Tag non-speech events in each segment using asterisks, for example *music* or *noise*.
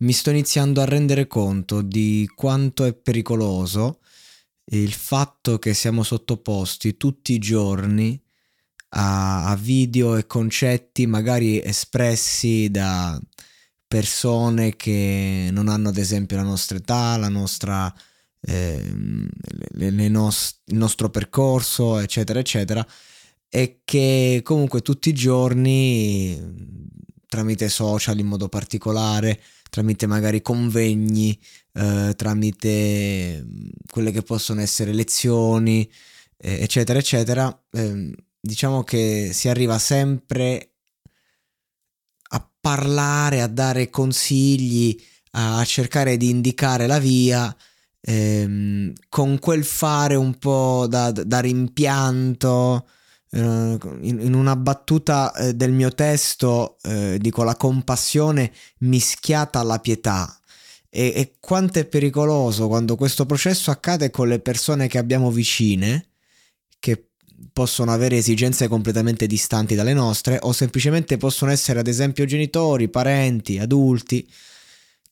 Mi sto iniziando a rendere conto di quanto è pericoloso il fatto che siamo sottoposti tutti i giorni a, a video e concetti magari espressi da persone che non hanno ad esempio la nostra età, la nostra, ehm, le- le nos- il nostro percorso, eccetera, eccetera, e che comunque tutti i giorni tramite social in modo particolare tramite magari convegni, eh, tramite mh, quelle che possono essere lezioni, eh, eccetera, eccetera, ehm, diciamo che si arriva sempre a parlare, a dare consigli, a cercare di indicare la via. ehm, con quel fare un po' da, da rimpianto, eh, in, in una battuta eh, del mio testo eh, dico la compassione mischiata alla pietà. E, e quanto è pericoloso quando questo processo accade con le persone che abbiamo vicine, che possono avere esigenze completamente distanti dalle nostre, o semplicemente possono essere ad esempio genitori, parenti, adulti,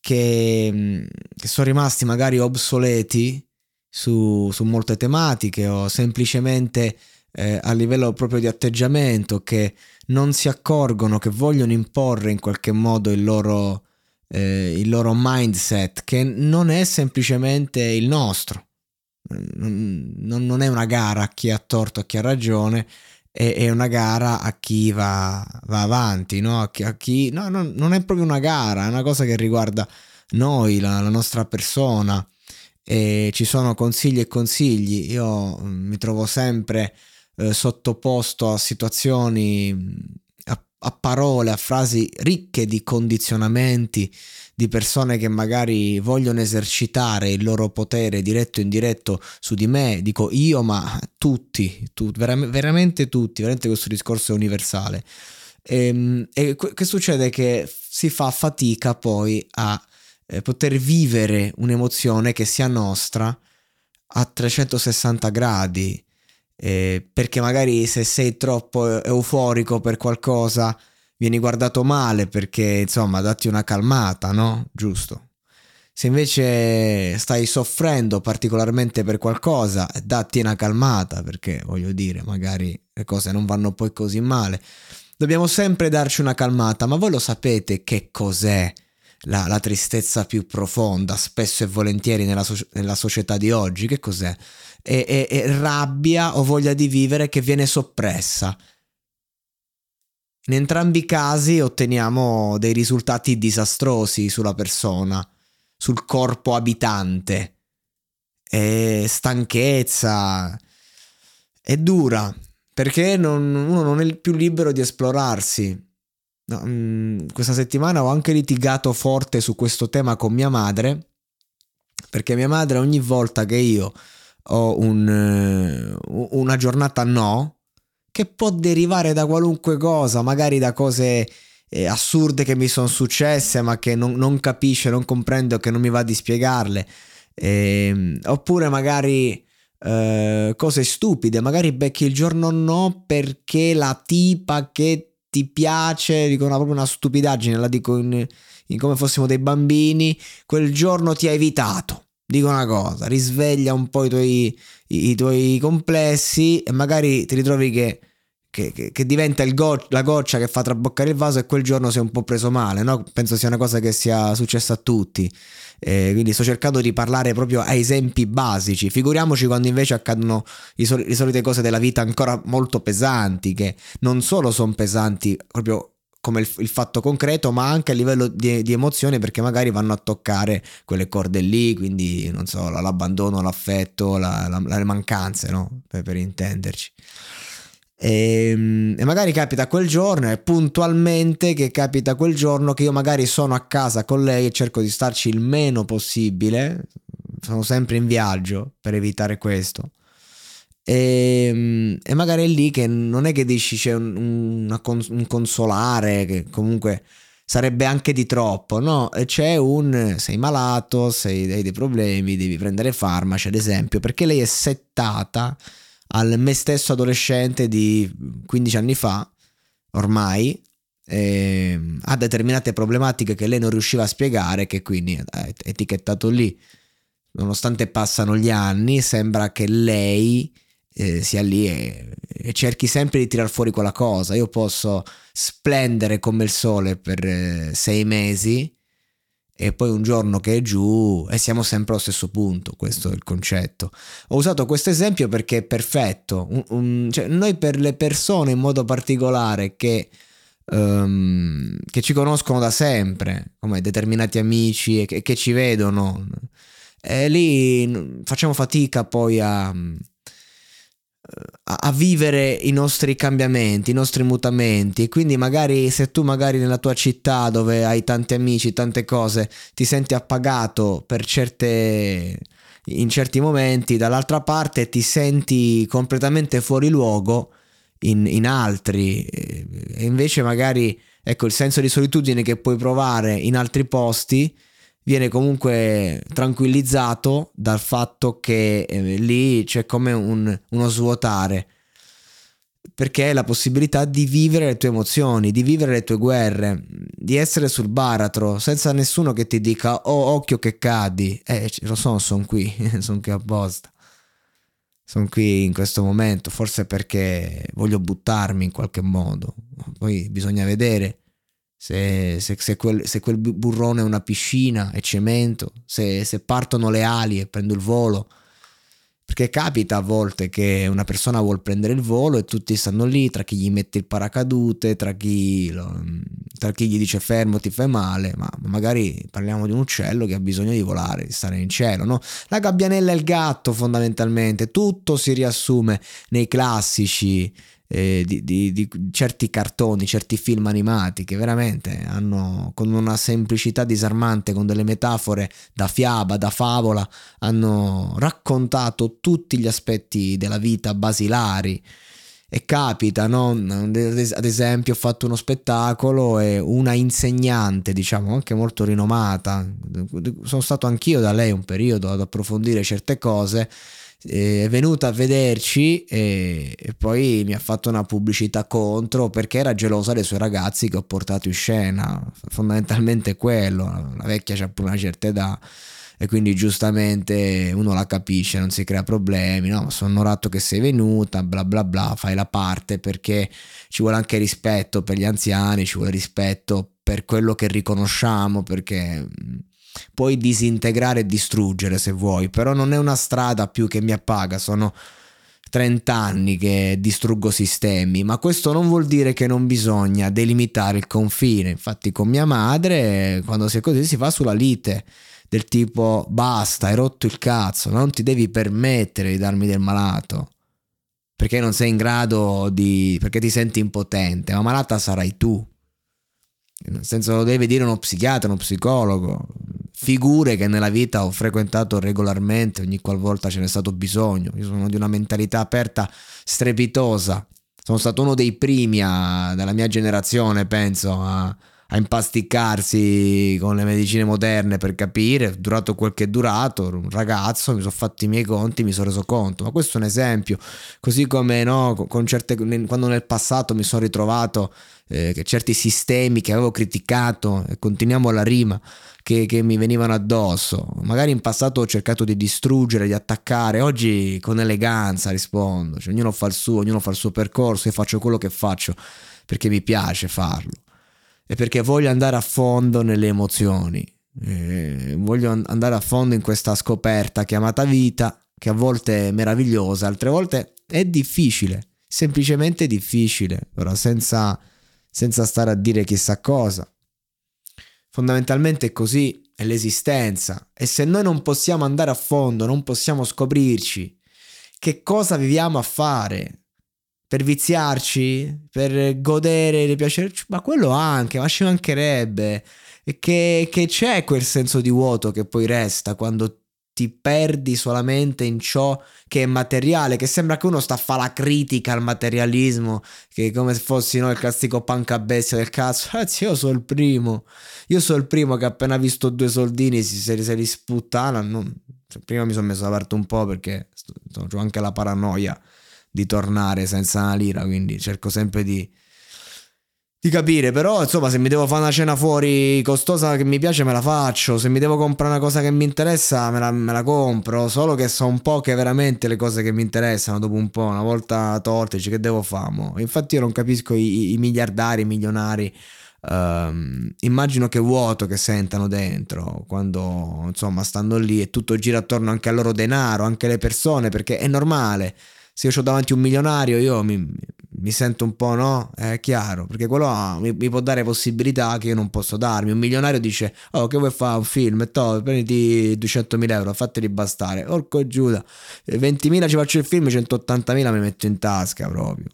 che, mh, che sono rimasti magari obsoleti su, su molte tematiche o semplicemente eh, a livello proprio di atteggiamento che non si accorgono che vogliono imporre in qualche modo il loro, eh, il loro mindset che non è semplicemente il nostro. Non, non- è una gara a chi ha torto a chi ha ragione è, è una gara a chi va, va avanti no? a chi, a chi- no, no, non è proprio una gara è una cosa che riguarda noi la, la nostra persona. E ci sono consigli e consigli. Io mm, mi trovo sempre eh, sottoposto a situazioni, a, parole, a frasi ricche di condizionamenti di persone che magari vogliono esercitare il loro potere diretto o indiretto su di me, dico io, ma tutti, tu- veram- veramente tutti, veramente questo discorso è universale. Ehm, E, que- che succede? Che si fa fatica poi a eh, poter vivere un'emozione che sia nostra a 360 gradi. Eh, perché magari se sei troppo euforico per qualcosa vieni guardato male perché insomma datti una calmata, no? Giusto. Se invece stai soffrendo particolarmente per qualcosa, datti una calmata perché voglio dire, magari le cose non vanno poi così male. Dobbiamo sempre darci una calmata, ma voi lo sapete che cos'è la, la tristezza più profonda, spesso e volentieri nella, soci- nella società di oggi? Che cos'è? È, è- è rabbia o voglia di vivere che viene soppressa. In entrambi i casi otteniamo dei risultati disastrosi sulla persona, sul corpo abitante. E stanchezza. È dura perché non- uno non è più libero di esplorarsi. Mm, questa settimana ho anche litigato forte su questo tema con mia madre, perché mia madre ogni volta che io ho un, eh, una giornata no, che può derivare da qualunque cosa, magari da cose eh, assurde che mi sono successe, ma che non, non capisce, non comprende o che non mi va di spiegarle. Ehm, oppure magari eh, cose stupide, magari becchi il giorno no perché la tipa che ti piace, dico una, proprio una stupidaggine, la dico in, in come fossimo dei bambini, quel giorno ti ha evitato. Dico una cosa, risveglia un po' i tuoi, i, i tuoi complessi e magari ti ritrovi che che, che, che, diventa go- la goccia che fa traboccare il vaso e quel giorno si è un po' preso male, no? Penso sia una cosa che sia successa a tutti. Eh, quindi sto cercando di parlare proprio a esempi basici. Figuriamoci quando invece accadono sol- le solite cose della vita ancora molto pesanti, che non solo sono pesanti proprio come il, il, fatto concreto, ma anche a livello di, di, emozione, perché magari vanno a toccare quelle corde lì, quindi non so, l'abbandono, l'affetto, la, la, le mancanze, no? per, per intenderci. E, ehm, e, magari capita quel giorno, è puntualmente che capita quel giorno che io magari sono a casa con lei e cerco di starci il meno possibile. Sono sempre in viaggio per evitare questo. E, ehm, e magari è lì che non è che dici c'è un, una, un consolare che comunque sarebbe anche di troppo, no? C'è un sei malato, sei, hai dei problemi, devi prendere farmaci, ad esempio, perché lei è settata al me stesso adolescente di 15 anni fa, ormai, eh, ha determinate problematiche che lei non riusciva a spiegare, che quindi è etichettato lì. Nonostante passano gli anni, sembra che lei eh, sia lì e, e, cerchi sempre di tirar fuori quella cosa. Io posso splendere come il sole per eh, sei mesi e poi un giorno che è giù e siamo sempre allo stesso punto, questo è il concetto. Ho usato questo esempio perché è perfetto, un, un, cioè noi per le persone in modo particolare che, um, che ci conoscono da sempre, come determinati amici e che, che ci vedono, e lì facciamo fatica poi a a vivere i nostri cambiamenti, i nostri mutamenti. Quindi magari se tu magari nella tua città dove hai tanti amici, tante cose, ti senti appagato per certe in certi momenti, dall'altra parte ti senti completamente fuori luogo in, in altri e invece magari ecco il senso di solitudine che puoi provare in altri posti viene comunque tranquillizzato dal fatto che eh, lì c'è come un, uno svuotare. Perché è la possibilità di vivere le tue emozioni, di vivere le tue guerre, di essere sul baratro senza nessuno che ti dica oh occhio che cadi, eh lo so, sono qui, *laughs* sono qui apposta, sono qui in questo momento, forse perché voglio buttarmi in qualche modo, poi bisogna vedere se, se, se, quel, se, quel, burrone è una piscina e cemento, se, partono le ali e prendo il volo. Perché capita a volte che una persona vuole prendere il volo e tutti stanno lì, tra chi gli mette il paracadute, tra chi, lo, tra chi gli dice fermo ti fai male, ma magari parliamo di un uccello che ha bisogno di volare, di stare in cielo, no? La gabbianella e il gatto fondamentalmente, tutto si riassume nei classici eh, di, di, di, certi cartoni, certi film animati che veramente hanno con una semplicità disarmante, con delle metafore da fiaba, da favola, hanno raccontato tutti gli aspetti della vita basilari. E capita, no? Ad esempio, ho fatto uno spettacolo e una insegnante, diciamo, anche molto rinomata, sono stato anch'io da lei un periodo ad approfondire certe cose è venuta a vederci e, e, poi mi ha fatto una pubblicità contro perché era gelosa dei suoi ragazzi che ho portato in scena. Fondamentalmente quello, la vecchia c'ha pure una certa età e quindi giustamente uno la capisce, non si crea problemi, no, sono onorato che sei venuta, bla bla bla, fai la parte perché ci vuole anche rispetto per gli anziani, ci vuole rispetto per quello che riconosciamo, perché puoi disintegrare e distruggere se vuoi, però non è una strada più che mi appaga, sono 30 anni che distruggo sistemi, ma questo non vuol dire che non bisogna delimitare il confine. Infatti con mia madre, quando si è così, si fa sulla lite del tipo basta, hai rotto il cazzo, non ti devi permettere di darmi del malato. Perché non sei in grado di... perché ti senti impotente, ma malata sarai tu. Nel senso lo deve dire uno psichiatra, uno psicologo figure che nella vita ho frequentato regolarmente ogni qualvolta ce n'è stato bisogno. Io sono di una mentalità aperta strepitosa. Sono stato uno dei primi a, della mia generazione, penso, a, a impasticcarsi con le medicine moderne per capire, durato quel che è durato, un ragazzo, mi sono fatto i miei conti, mi sono reso conto, ma questo è un esempio, così come no, certe, quando nel passato mi sono ritrovato eh, che certi sistemi che avevo criticato, e continuiamo la rima, che, che, mi venivano addosso. Magari in passato ho cercato di distruggere, di attaccare, oggi con eleganza rispondo, cioè, ognuno fa il suo, ognuno fa il suo percorso, io faccio quello che faccio perché mi piace farlo e perché voglio andare a fondo nelle emozioni, eh, voglio andare a fondo in questa scoperta chiamata vita, che a volte è meravigliosa, altre volte è difficile, semplicemente difficile, ora senza, senza stare a dire chissà cosa. Fondamentalmente è così, è l'esistenza. E se noi non possiamo andare a fondo, non possiamo scoprirci che cosa viviamo a fare, per viziarci, per godere dei piaceri, ma quello anche, ma ci mancherebbe. E che, che c'è quel senso di vuoto che poi resta quando ti perdi solamente in ciò che è materiale, che sembra che uno sta a fare la critica al materialismo, che come se fossi no, il classico pancabestia del cazzo. *laughs* Ragazzi, io sono il primo. Io sono il primo che appena visto due soldini si, se, se li sputtana. Non... Cioè, prima mi sono messo da parte un po' perché ho anche la paranoia di tornare senza una lira, quindi cerco sempre di, di capire, però insomma se mi devo fare una cena fuori costosa che mi piace me la faccio, se mi devo comprare una cosa che mi interessa me la, me la compro, solo che so un po' che veramente le cose che mi interessano dopo un po', una volta torte, che devo fare? Infatti io non capisco i, i miliardari, i milionari, Uh, immagino che vuoto che sentano dentro quando insomma stanno lì e tutto gira attorno anche al loro denaro, anche alle persone, perché è normale se io ho davanti un milionario io mi, mi sento un po', no? È chiaro, perché quello ha, mi, mi, può dare possibilità che io non posso darmi. Un milionario dice, oh, che vuoi fare un film? E to, prenditi 200.000 euro, fateli bastare. Orco Giuda, 20.000 ci faccio il film, 180.000 mi metto in tasca proprio,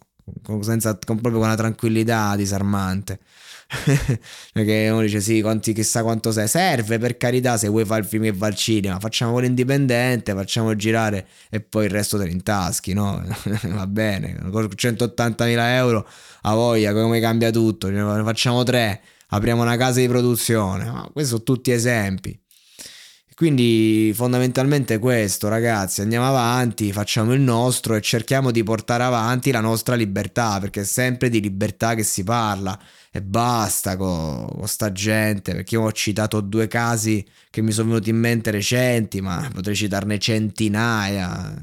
con, senza, con, proprio con una tranquillità disarmante. *laughs* perché uno dice sì, quanti, chissà quanto sei. Serve per carità se vuoi fare il film e va al cinema. Facciamo quello indipendente, facciamo girare e poi il resto te lo intaschi, no? *laughs* va bene, con 180.000 euro a voglia, come cambia tutto. Ne facciamo tre, apriamo una casa di produzione. Ma questi sono tutti esempi. Quindi fondamentalmente questo, ragazzi, andiamo avanti, facciamo il nostro e cerchiamo di portare avanti la nostra libertà, perché è sempre di libertà che si parla e basta con, con sta gente, perché io ho citato due casi che mi sono venuti in mente recenti, ma potrei citarne centinaia,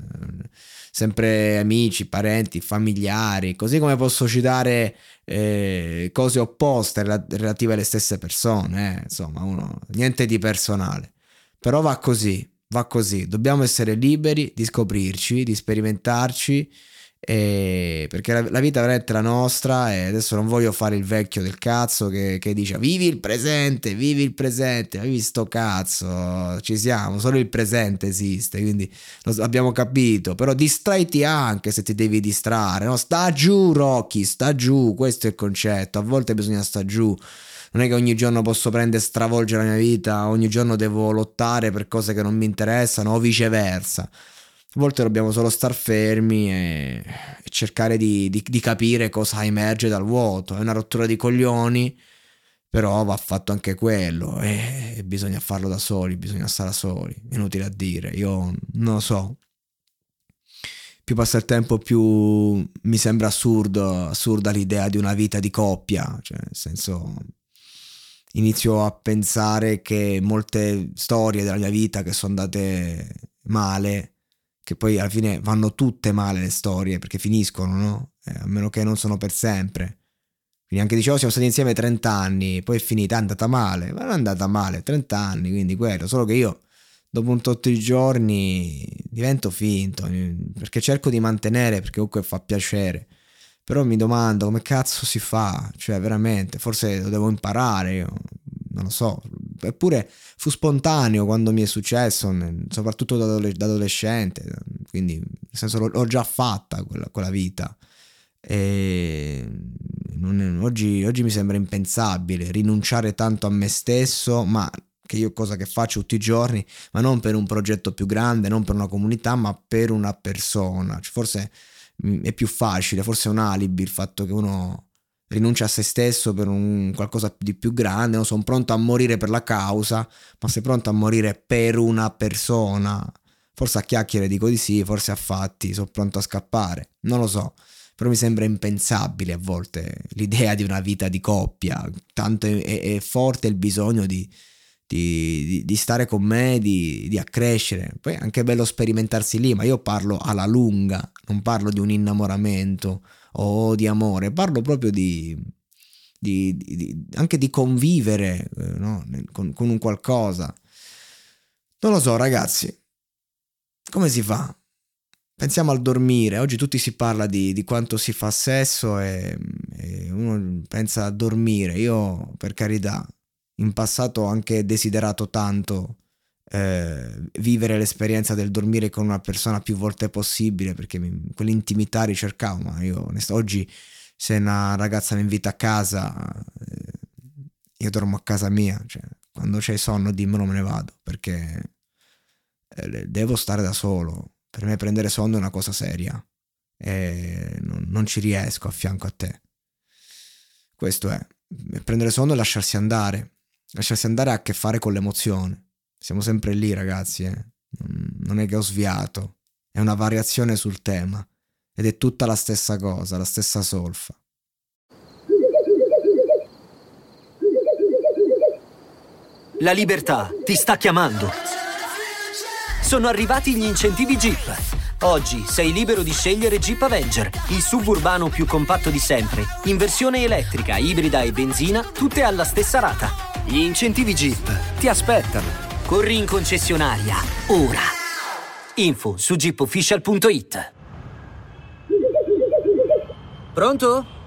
sempre amici, parenti, familiari, così come posso citare eh, cose opposte relative alle stesse persone, eh. insomma, uno, niente di personale. Però va così, va così. Dobbiamo essere liberi di scoprirci, di sperimentarci. E perché la, la, vita è veramente la nostra e adesso non voglio fare il vecchio del cazzo che, che dice vivi il presente, vivi il presente, vivi sto cazzo, ci siamo, solo il presente esiste, quindi abbiamo capito, però distraiti anche se ti devi distrarre, no? sta giù Rocky, sta giù, questo è il concetto, a volte bisogna sta giù non è che ogni giorno posso prendere e stravolgere la mia vita, ogni giorno devo lottare per cose che non mi interessano o viceversa. A volte dobbiamo solo star fermi e, e cercare di, di, di, capire cosa emerge dal vuoto. È una rottura di coglioni, però va fatto anche quello e, bisogna farlo da soli, bisogna stare da soli. Inutile a dire, io non lo so. Più passa il tempo, più mi sembra assurdo, assurda l'idea di una vita di coppia, cioè nel senso inizio a pensare che molte storie della mia vita che sono andate male, che poi alla fine vanno tutte male le storie perché finiscono, no? Eh, a meno che non sono per sempre. Quindi anche dicevo, siamo stati insieme 30 anni, poi è finita, è andata male, ma non è andata male, 30 anni, quindi quello, solo che io dopo un tot di giorni divento finto, perché cerco di mantenere, perché comunque fa piacere però mi domando come cazzo si fa, cioè veramente, forse lo devo imparare, io non lo so. Eppure fu spontaneo quando mi è successo, soprattutto da, adolescente, quindi nel senso l'ho già fatta quella, quella vita. E non, oggi, oggi mi sembra impensabile rinunciare tanto a me stesso, ma che io cosa che faccio tutti i giorni, ma non per un progetto più grande, non per una comunità, ma per una persona. Cioè, forse è più facile, forse è un alibi il fatto che uno rinuncia a se stesso per un qualcosa di più grande, no? sono pronto a morire per la causa, ma sei pronto a morire per una persona? Forse a chiacchiere dico di sì, forse a fatti sono pronto a scappare, non lo so. Però mi sembra impensabile a volte l'idea di una vita di coppia, tanto è, è forte il bisogno di, di, di, stare con me, di, di accrescere. Poi è anche bello sperimentarsi lì, ma io parlo alla lunga, non parlo di un innamoramento o di amore, parlo proprio di, di, di anche di convivere eh, no? con, con, un qualcosa. Non lo so, ragazzi, come si fa? Pensiamo al dormire, oggi tutti si parla di, di quanto si fa sesso e, e, uno pensa a dormire, io per carità, in passato ho anche desiderato tanto eh, vivere l'esperienza del dormire con una persona più volte possibile perché mi, quell'intimità ricercavo, ma io onest- oggi se una ragazza mi invita a casa, eh, io dormo a casa mia, cioè, quando c'è sonno dimmelo me ne vado perché eh, devo stare da solo, per me prendere sonno è una cosa seria e non, non ci riesco a fianco a te. Questo è, prendere sonno e lasciarsi andare, lasciarsi andare ha a che fare con l'emozione siamo sempre lì, ragazzi. Eh. Non è che ho sviato. È una variazione sul tema. Ed è tutta la stessa cosa, la stessa solfa. La libertà ti sta chiamando. Sono arrivati gli incentivi Jeep. Oggi sei libero di scegliere Jeep Avenger, il suburbano più compatto di sempre, in versione elettrica, ibrida e benzina, tutte alla stessa rata. Gli incentivi Jeep ti aspettano. Corri in concessionaria, ora. Info su jeepofficial.it. Pronto?